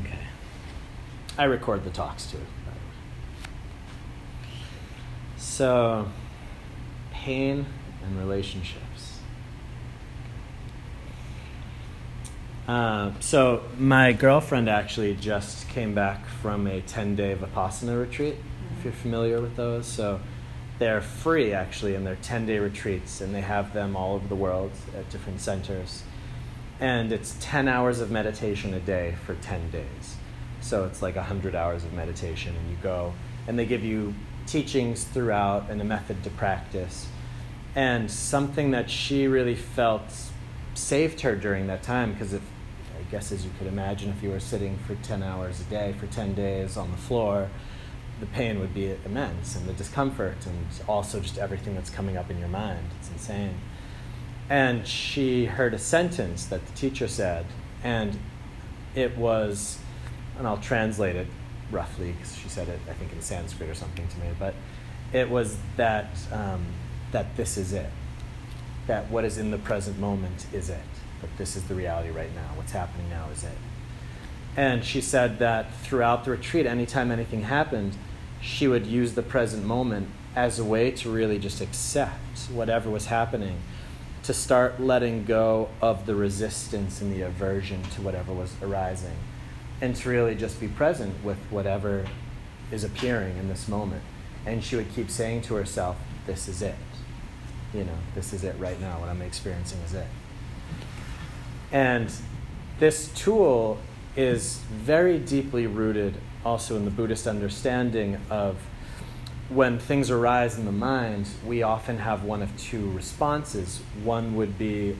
Okay. I record the talks too. So, pain and relationships. Uh, so, my girlfriend actually just came back from a 10 day Vipassana retreat, if you're familiar with those. So, they're free actually, and they're 10 day retreats, and they have them all over the world at different centers. And it's 10 hours of meditation a day for 10 days. So, it's like 100 hours of meditation, and you go, and they give you teachings throughout and a method to practice. And something that she really felt saved her during that time, because if I guess as you could imagine, if you were sitting for 10 hours a day for 10 days on the floor, the pain would be immense and the discomfort and also just everything that's coming up in your mind. It's insane. And she heard a sentence that the teacher said, and it was, and I'll translate it roughly because she said it, I think, in Sanskrit or something to me, but it was that, um, that this is it. That what is in the present moment is it. That this is the reality right now. What's happening now is it. And she said that throughout the retreat, anytime anything happened, she would use the present moment as a way to really just accept whatever was happening, to start letting go of the resistance and the aversion to whatever was arising and to really just be present with whatever is appearing in this moment. And she would keep saying to herself, This is it. You know, this is it right now. What I'm experiencing is it. And this tool is very deeply rooted also in the Buddhist understanding of when things arise in the mind, we often have one of two responses. One would be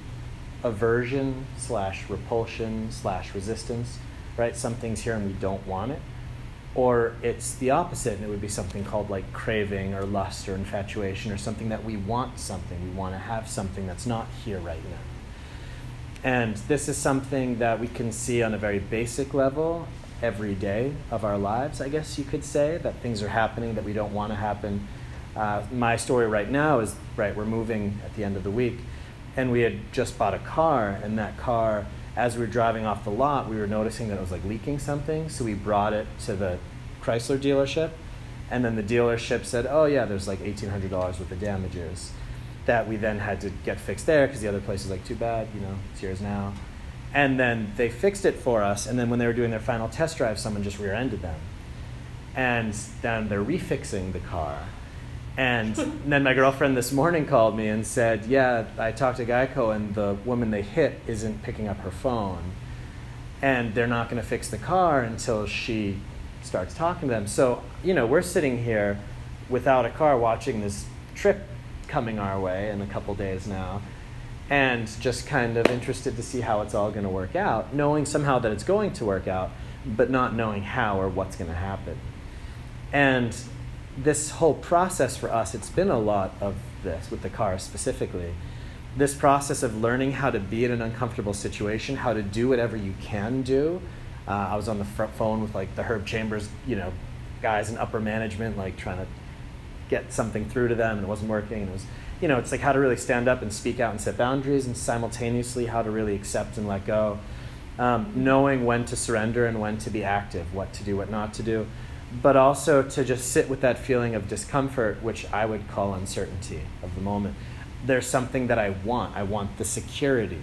aversion slash repulsion slash resistance right? Something's here and we don't want it. Or it's the opposite, and it would be something called like craving or lust or infatuation or something that we want something. We want to have something that's not here right now. And this is something that we can see on a very basic level every day of our lives, I guess you could say, that things are happening that we don't want to happen. Uh, my story right now is right, we're moving at the end of the week, and we had just bought a car, and that car as we were driving off the lot, we were noticing that it was like leaking something. So we brought it to the Chrysler dealership. And then the dealership said, oh, yeah, there's like $1,800 worth of damages that we then had to get fixed there because the other place was like, too bad, you know, it's yours now. And then they fixed it for us. And then when they were doing their final test drive, someone just rear ended them. And then they're refixing the car. And then my girlfriend this morning called me and said, Yeah, I talked to Geico, and the woman they hit isn't picking up her phone. And they're not going to fix the car until she starts talking to them. So, you know, we're sitting here without a car watching this trip coming our way in a couple days now and just kind of interested to see how it's all going to work out, knowing somehow that it's going to work out, but not knowing how or what's going to happen. And this whole process for us, it's been a lot of this with the car specifically. This process of learning how to be in an uncomfortable situation, how to do whatever you can do. Uh, I was on the phone with like the Herb Chambers, you know, guys in upper management, like trying to get something through to them, and it wasn't working. And it was, you know, it's like how to really stand up and speak out and set boundaries, and simultaneously how to really accept and let go. Um, knowing when to surrender and when to be active, what to do, what not to do but also to just sit with that feeling of discomfort, which I would call uncertainty of the moment. There's something that I want. I want the security.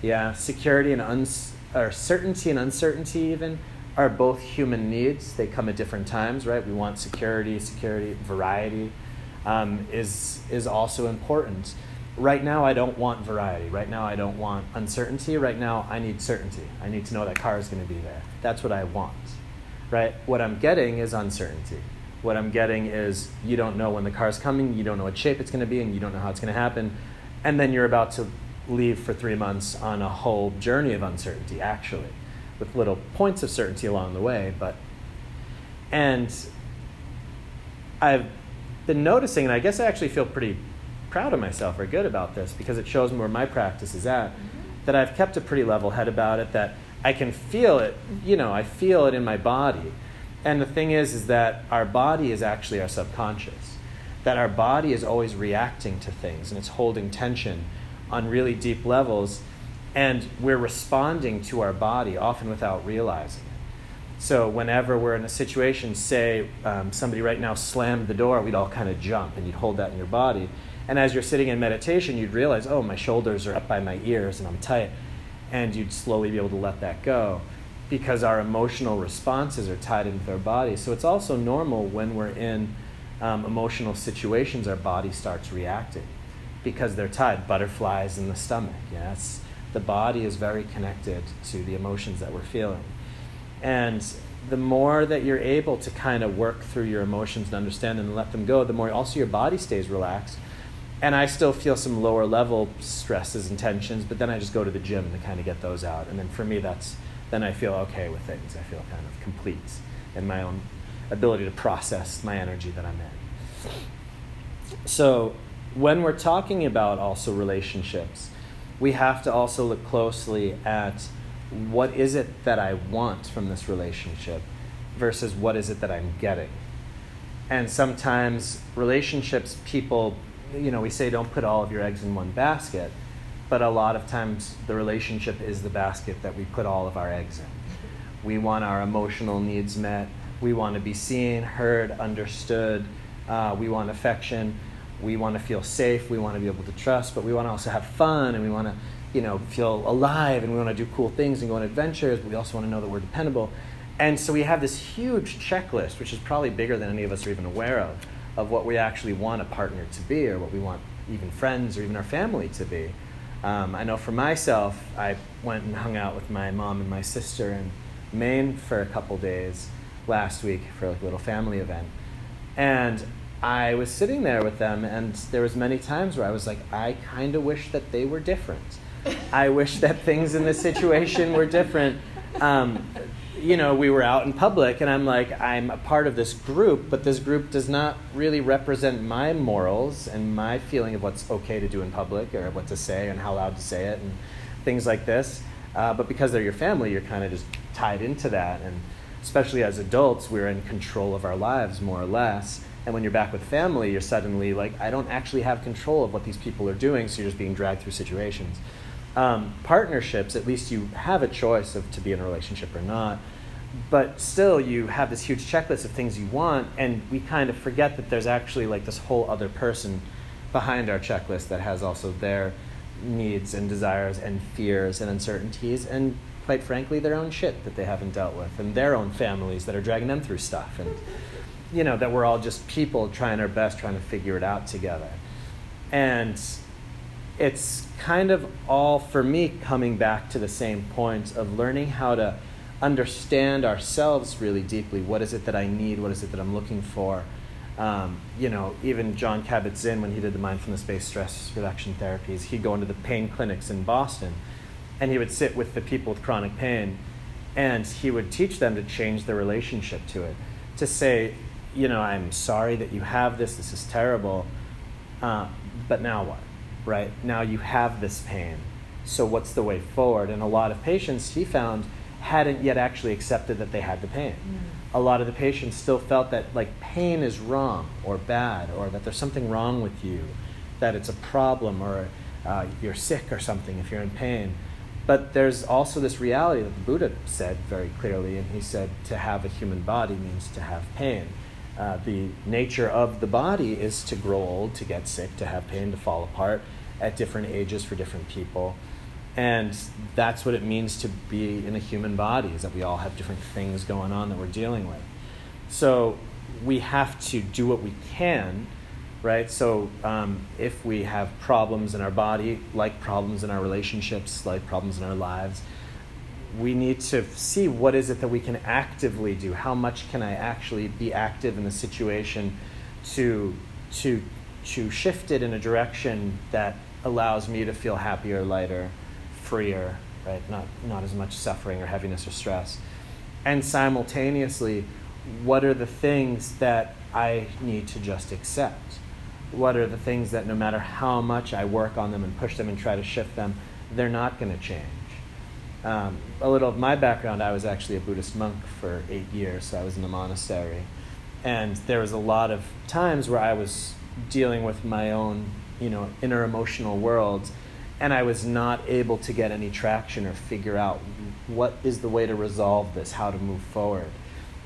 Yeah, security and uns- or certainty and uncertainty even are both human needs. They come at different times, right? We want security, security, variety um, is is also important. Right now, I don't want variety. Right now, I don't want uncertainty. Right now, I need certainty. I need to know that car is going to be there. That's what I want right? What I'm getting is uncertainty. What I'm getting is you don't know when the car's coming, you don't know what shape it's going to be, and you don't know how it's going to happen. And then you're about to leave for three months on a whole journey of uncertainty, actually, with little points of certainty along the way. But, and I've been noticing, and I guess I actually feel pretty proud of myself or good about this because it shows me where my practice is at, mm-hmm. that I've kept a pretty level head about it, that I can feel it, you know, I feel it in my body. And the thing is, is that our body is actually our subconscious. That our body is always reacting to things and it's holding tension on really deep levels. And we're responding to our body, often without realizing it. So whenever we're in a situation, say um, somebody right now slammed the door, we'd all kind of jump and you'd hold that in your body. And as you're sitting in meditation, you'd realize, oh, my shoulders are up by my ears and I'm tight. And you'd slowly be able to let that go because our emotional responses are tied into our body. So it's also normal when we're in um, emotional situations, our body starts reacting because they're tied. Butterflies in the stomach. Yes, the body is very connected to the emotions that we're feeling. And the more that you're able to kind of work through your emotions and understand them and let them go, the more also your body stays relaxed. And I still feel some lower level stresses and tensions, but then I just go to the gym to kind of get those out. And then for me, that's then I feel okay with things. I feel kind of complete in my own ability to process my energy that I'm in. So when we're talking about also relationships, we have to also look closely at what is it that I want from this relationship versus what is it that I'm getting. And sometimes relationships, people, you know, we say don't put all of your eggs in one basket, but a lot of times the relationship is the basket that we put all of our eggs in. We want our emotional needs met, we want to be seen, heard, understood, uh, we want affection, we want to feel safe, we want to be able to trust, but we want to also have fun and we want to you know, feel alive and we want to do cool things and go on adventures, but we also want to know that we're dependable. And so we have this huge checklist, which is probably bigger than any of us are even aware of, of what we actually want a partner to be or what we want even friends or even our family to be. Um, I know for myself, I went and hung out with my mom and my sister in Maine for a couple days last week for like a little family event. And I was sitting there with them and there was many times where I was like, I kind of wish that they were different I wish that things in this situation were different. Um, you know, we were out in public, and I'm like, I'm a part of this group, but this group does not really represent my morals and my feeling of what's okay to do in public or what to say and how loud to say it and things like this. Uh, but because they're your family, you're kind of just tied into that. And especially as adults, we're in control of our lives more or less. And when you're back with family, you're suddenly like, I don't actually have control of what these people are doing, so you're just being dragged through situations um, partnerships, at least you have a choice of to be in a relationship or not. But still, you have this huge checklist of things you want, and we kind of forget that there's actually like this whole other person behind our checklist that has also their needs and desires and fears and uncertainties, and quite frankly, their own shit that they haven't dealt with, and their own families that are dragging them through stuff, and you know that we're all just people trying our best, trying to figure it out together, and it's kind of all for me coming back to the same point of learning how to understand ourselves really deeply. What is it that I need? What is it that I'm looking for? Um, you know, even Jon Kabat-Zinn, when he did the mindfulness-based stress reduction therapies, he'd go into the pain clinics in Boston, and he would sit with the people with chronic pain, and he would teach them to change their relationship to it, to say, you know, I'm sorry that you have this. This is terrible, uh, but now what? Right? Now you have this pain. So what's the way forward? And a lot of patients he found hadn't yet actually accepted that they had the pain. Mm. A lot of the patients still felt that like pain is wrong or bad or that there's something wrong with you, that it's a problem or uh, you're sick or something if you're in pain. But there's also this reality that the Buddha said very clearly, and he said to have a human body means to have pain. Uh, the nature of the body is to grow old, to get sick, to have pain, to fall apart at different ages for different people. And that's what it means to be in a human body, is that we all have different things going on that we're dealing with. So we have to do what we can, right? So um, if we have problems in our body, like problems in our relationships, like problems in our lives, we need to see what is it that we can actively do. How much can I actually be active in the situation to to to shift it in a direction that allows me to feel happier, lighter, freer, right? Not not as much suffering or heaviness or stress. And simultaneously, what are the things that I need to just accept? What are the things that no matter how much I work on them and push them and try to shift them, they're not going to change? Um, a little of my background, I was actually a Buddhist monk for eight years, so I was in a monastery. And there was a lot of times where I was dealing with my own, you know, inner emotional world, and I was not able to get any traction or figure out what is the way to resolve this, how to move forward.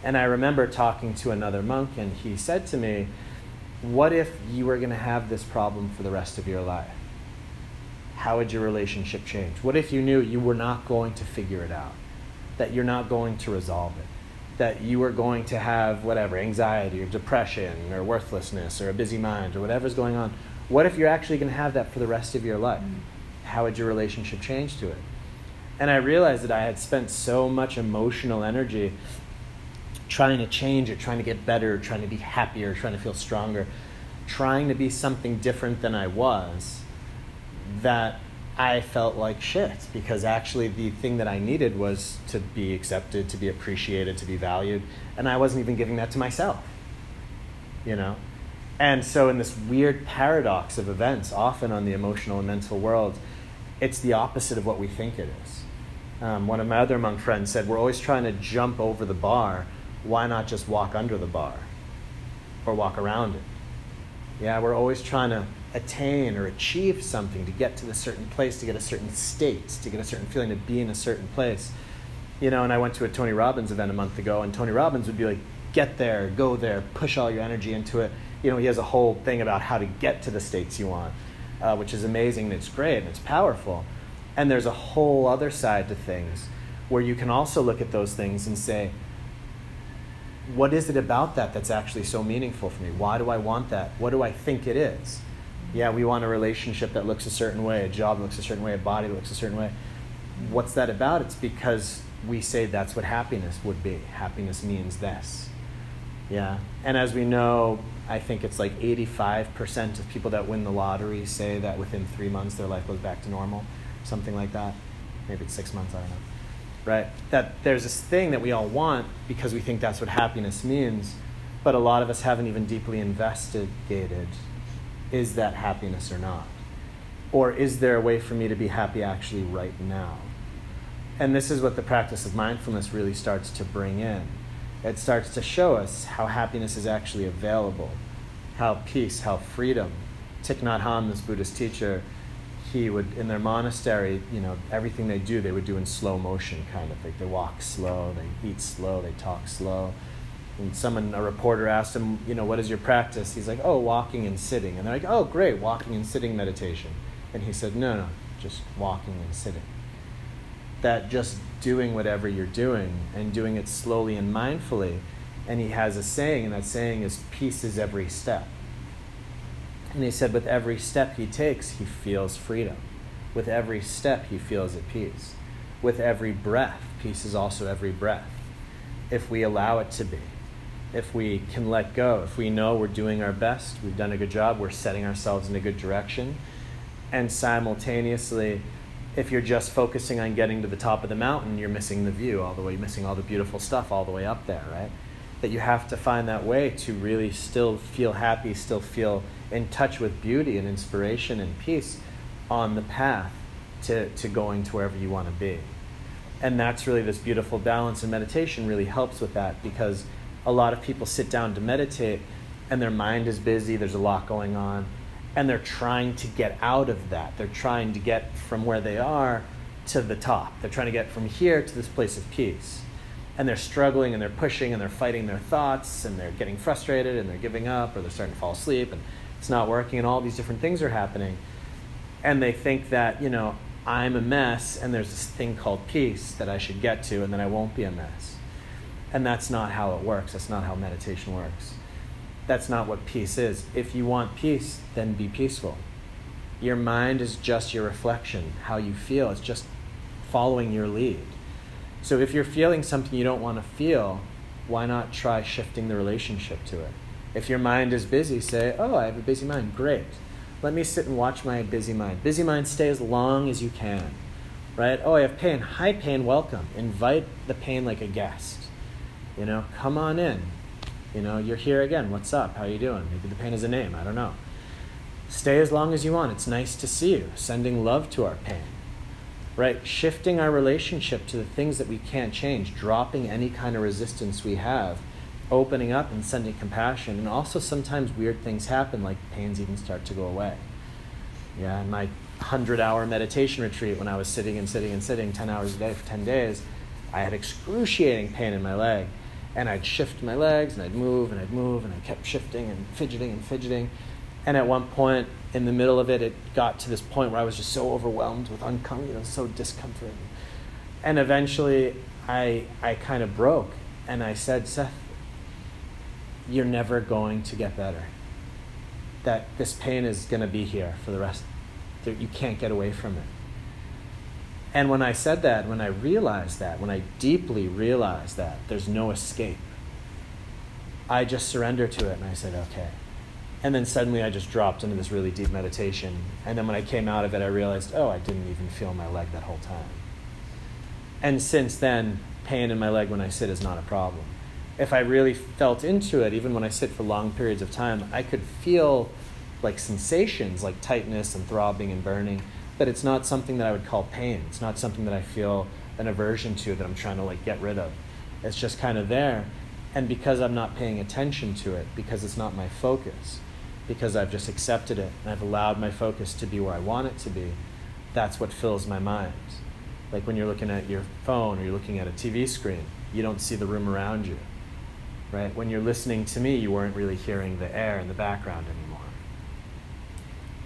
And I remember talking to another monk, and he said to me, What if you were going to have this problem for the rest of your life? How would your relationship change? What if you knew you were not going to figure it out? That you're not going to resolve it? That you were going to have whatever, anxiety or depression or worthlessness or a busy mind or whatever's going on? What if you're actually going to have that for the rest of your life? Mm-hmm. How would your relationship change to it? And I realized that I had spent so much emotional energy trying to change it, trying to get better, trying to be happier, trying to feel stronger, trying to be something different than I was, that I felt like shit because actually the thing that I needed was to be accepted, to be appreciated, to be valued, and I wasn't even giving that to myself. You know? And so, in this weird paradox of events, often on the emotional and mental world, it's the opposite of what we think it is. Um, one of my other monk friends said, We're always trying to jump over the bar why not just walk under the bar or walk around it? Yeah, we're always trying to attain or achieve something to get to a certain place, to get a certain state, to get a certain feeling, to be in a certain place. You know, and I went to a Tony Robbins event a month ago, and Tony Robbins would be like, get there, go there, push all your energy into it. You know, he has a whole thing about how to get to the states you want, uh, which is amazing and it's great and it's powerful. And there's a whole other side to things where you can also look at those things and say, what is it about that that's actually so meaningful for me? Why do I want that? What do I think it is? Yeah, we want a relationship that looks a certain way, a job looks a certain way, a body looks a certain way. What's that about? It's because we say that's what happiness would be. Happiness means this. Yeah. And as we know, I think it's like 85% of people that win the lottery say that within three months their life goes back to normal, something like that. Maybe it's six months, I don't know right? That there's this thing that we all want because we think that's what happiness means, but a lot of us haven't even deeply investigated is that happiness or not? Or is there a way for me to be happy actually right now? And this is what the practice of mindfulness really starts to bring in. It starts to show us how happiness is actually available, how peace, how freedom. Thich Nhat Hanh, this Buddhist teacher, he would in their monastery, you know, everything they do, they would do in slow motion, kind of like they walk slow, they eat slow, they talk slow. And someone, a reporter, asked him, you know, what is your practice? He's like, oh, walking and sitting. And they're like, oh, great, walking and sitting meditation. And he said, no, no, just walking and sitting. That just doing whatever you're doing and doing it slowly and mindfully. And he has a saying, and that saying is, peace is every step and he said, with every step he takes, he feels freedom. With every step, he feels at peace. With every breath, peace is also every breath. If we allow it to be, if we can let go, if we know we're doing our best, we've done a good job, we're setting ourselves in a good direction, and simultaneously, if you're just focusing on getting to the top of the mountain, you're missing the view all the way, missing all the beautiful stuff all the way up there, right? That you have to find that way to really still feel happy, still feel in touch with beauty and inspiration and peace on the path to, to going to wherever you want to be. And that's really this beautiful balance, and meditation really helps with that because a lot of people sit down to meditate and their mind is busy, there's a lot going on, and they're trying to get out of that. They're trying to get from where they are to the top. They're trying to get from here to this place of peace. And they're struggling and they're pushing and they're fighting their thoughts and they're getting frustrated and they're giving up or they're starting to fall asleep and it's not working and all these different things are happening and they think that you know i'm a mess and there's this thing called peace that i should get to and then i won't be a mess and that's not how it works that's not how meditation works that's not what peace is if you want peace then be peaceful your mind is just your reflection how you feel it's just following your lead so if you're feeling something you don't want to feel why not try shifting the relationship to it if your mind is busy, say, Oh, I have a busy mind. Great. Let me sit and watch my busy mind. Busy mind, stay as long as you can. Right? Oh, I have pain. Hi, pain, welcome. Invite the pain like a guest. You know, come on in. You know, you're here again. What's up? How you doing? Maybe the pain is a name. I don't know. Stay as long as you want. It's nice to see you. Sending love to our pain. Right? Shifting our relationship to the things that we can't change, dropping any kind of resistance we have opening up and sending compassion. And also sometimes weird things happen, like pains even start to go away. Yeah, in my 100 hour meditation retreat, when I was sitting and sitting and sitting 10 hours a day for 10 days, I had excruciating pain in my leg. And I'd shift my legs and I'd move and I'd move and I kept shifting and fidgeting and fidgeting. And at one point in the middle of it, it got to this point where I was just so overwhelmed with uncomfort, you know, so discomfort. And eventually I, I kind of broke and I said, Seth, you're never going to get better. That this pain is going to be here for the rest. You can't get away from it. And when I said that, when I realized that, when I deeply realized that there's no escape, I just surrendered to it and I said, okay. And then suddenly I just dropped into this really deep meditation. And then when I came out of it, I realized, oh, I didn't even feel my leg that whole time. And since then, pain in my leg when I sit is not a problem. If I really felt into it, even when I sit for long periods of time, I could feel like sensations like tightness and throbbing and burning but it's not something that I would call pain. It's not something that I feel an aversion to that I'm trying to like get rid of. It's just kind of there. And because I'm not paying attention to it, because it's not my focus, because I've just accepted it and I've allowed my focus to be where I want it to be, that's what fills my mind. Like when you're looking at your phone or you're looking at a TV screen, you don't see the room around you. Right? When you're listening to me, you weren't really hearing the air in the background anymore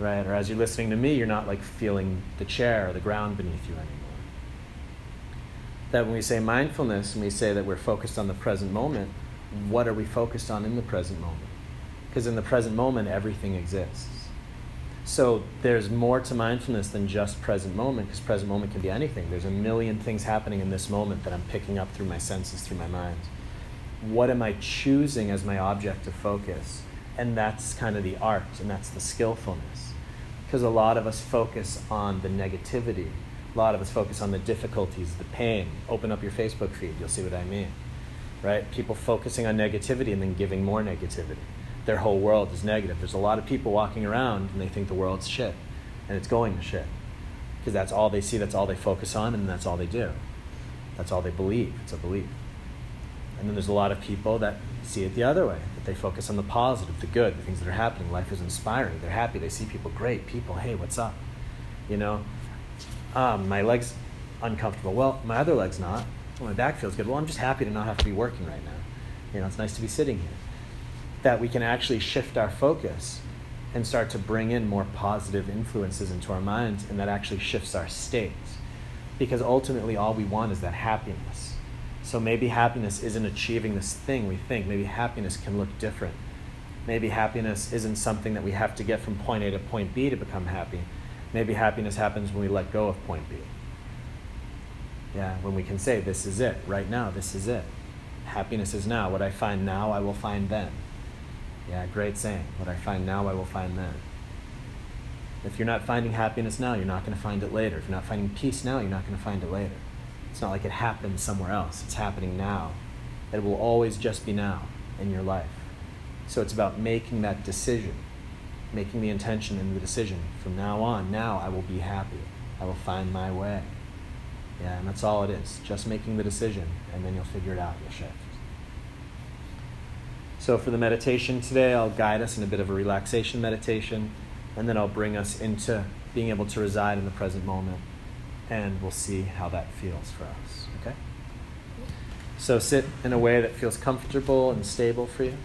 right? Or as you're listening to me, you're not like feeling the chair or the ground beneath you anymore. That when we say mindfulness and we say that we're focused on the present moment, what are we focused on in the present moment? Because in the present moment, everything exists. So there's more to mindfulness than just present moment, because present moment can be anything. There's a million things happening in this moment that I'm picking up through my senses, through my mind. What am I choosing as my object of focus? And that's kind of the art, and that's the skillfulness because a lot of us focus on the negativity. A lot of us focus on the difficulties, the pain. Open up your Facebook feed, you'll see what I mean. Right? People focusing on negativity and then giving more negativity. Their whole world is negative. There's a lot of people walking around and they think the world's shit and it's going to shit. Because that's all they see, that's all they focus on, and that's all they do. That's all they believe. It's a belief. And then there's a lot of people that see it the other way, that they focus on the positive, the good, the things that are happening. Life is inspiring. They're happy. They see people, great people. Hey, what's up? You know, um, my leg's uncomfortable. Well, my other leg's not. Well, my back feels good. Well, I'm just happy to not have to be working right now. You know, it's nice to be sitting here. That we can actually shift our focus and start to bring in more positive influences into our minds, and that actually shifts our state. Because ultimately, all we want is that happiness so maybe happiness isn't achieving this thing we think. Maybe happiness can look different. Maybe happiness isn't something that we have to get from point A to point B to become happy. Maybe happiness happens when we let go of point B. Yeah, when we can say, this is it, right now, this is it. Happiness is now. What I find now, I will find then. Yeah, great saying. What I find now, I will find then. If you're not finding happiness now, you're not going to find it later. If you're not finding peace now, you're not going to find it later. It's not like it happened somewhere else. It's happening now. It will always just be now in your life. So it's about making that decision, making the intention and the decision. From now on, now I will be happy. I will find my way. Yeah, and that's all it is. Just making the decision, and then you'll figure it out. You'll shift. So for the meditation today, I'll guide us in a bit of a relaxation meditation, and then I'll bring us into being able to reside in the present moment and we'll see how that feels for us. Okay? So sit in a way that feels comfortable and stable for you.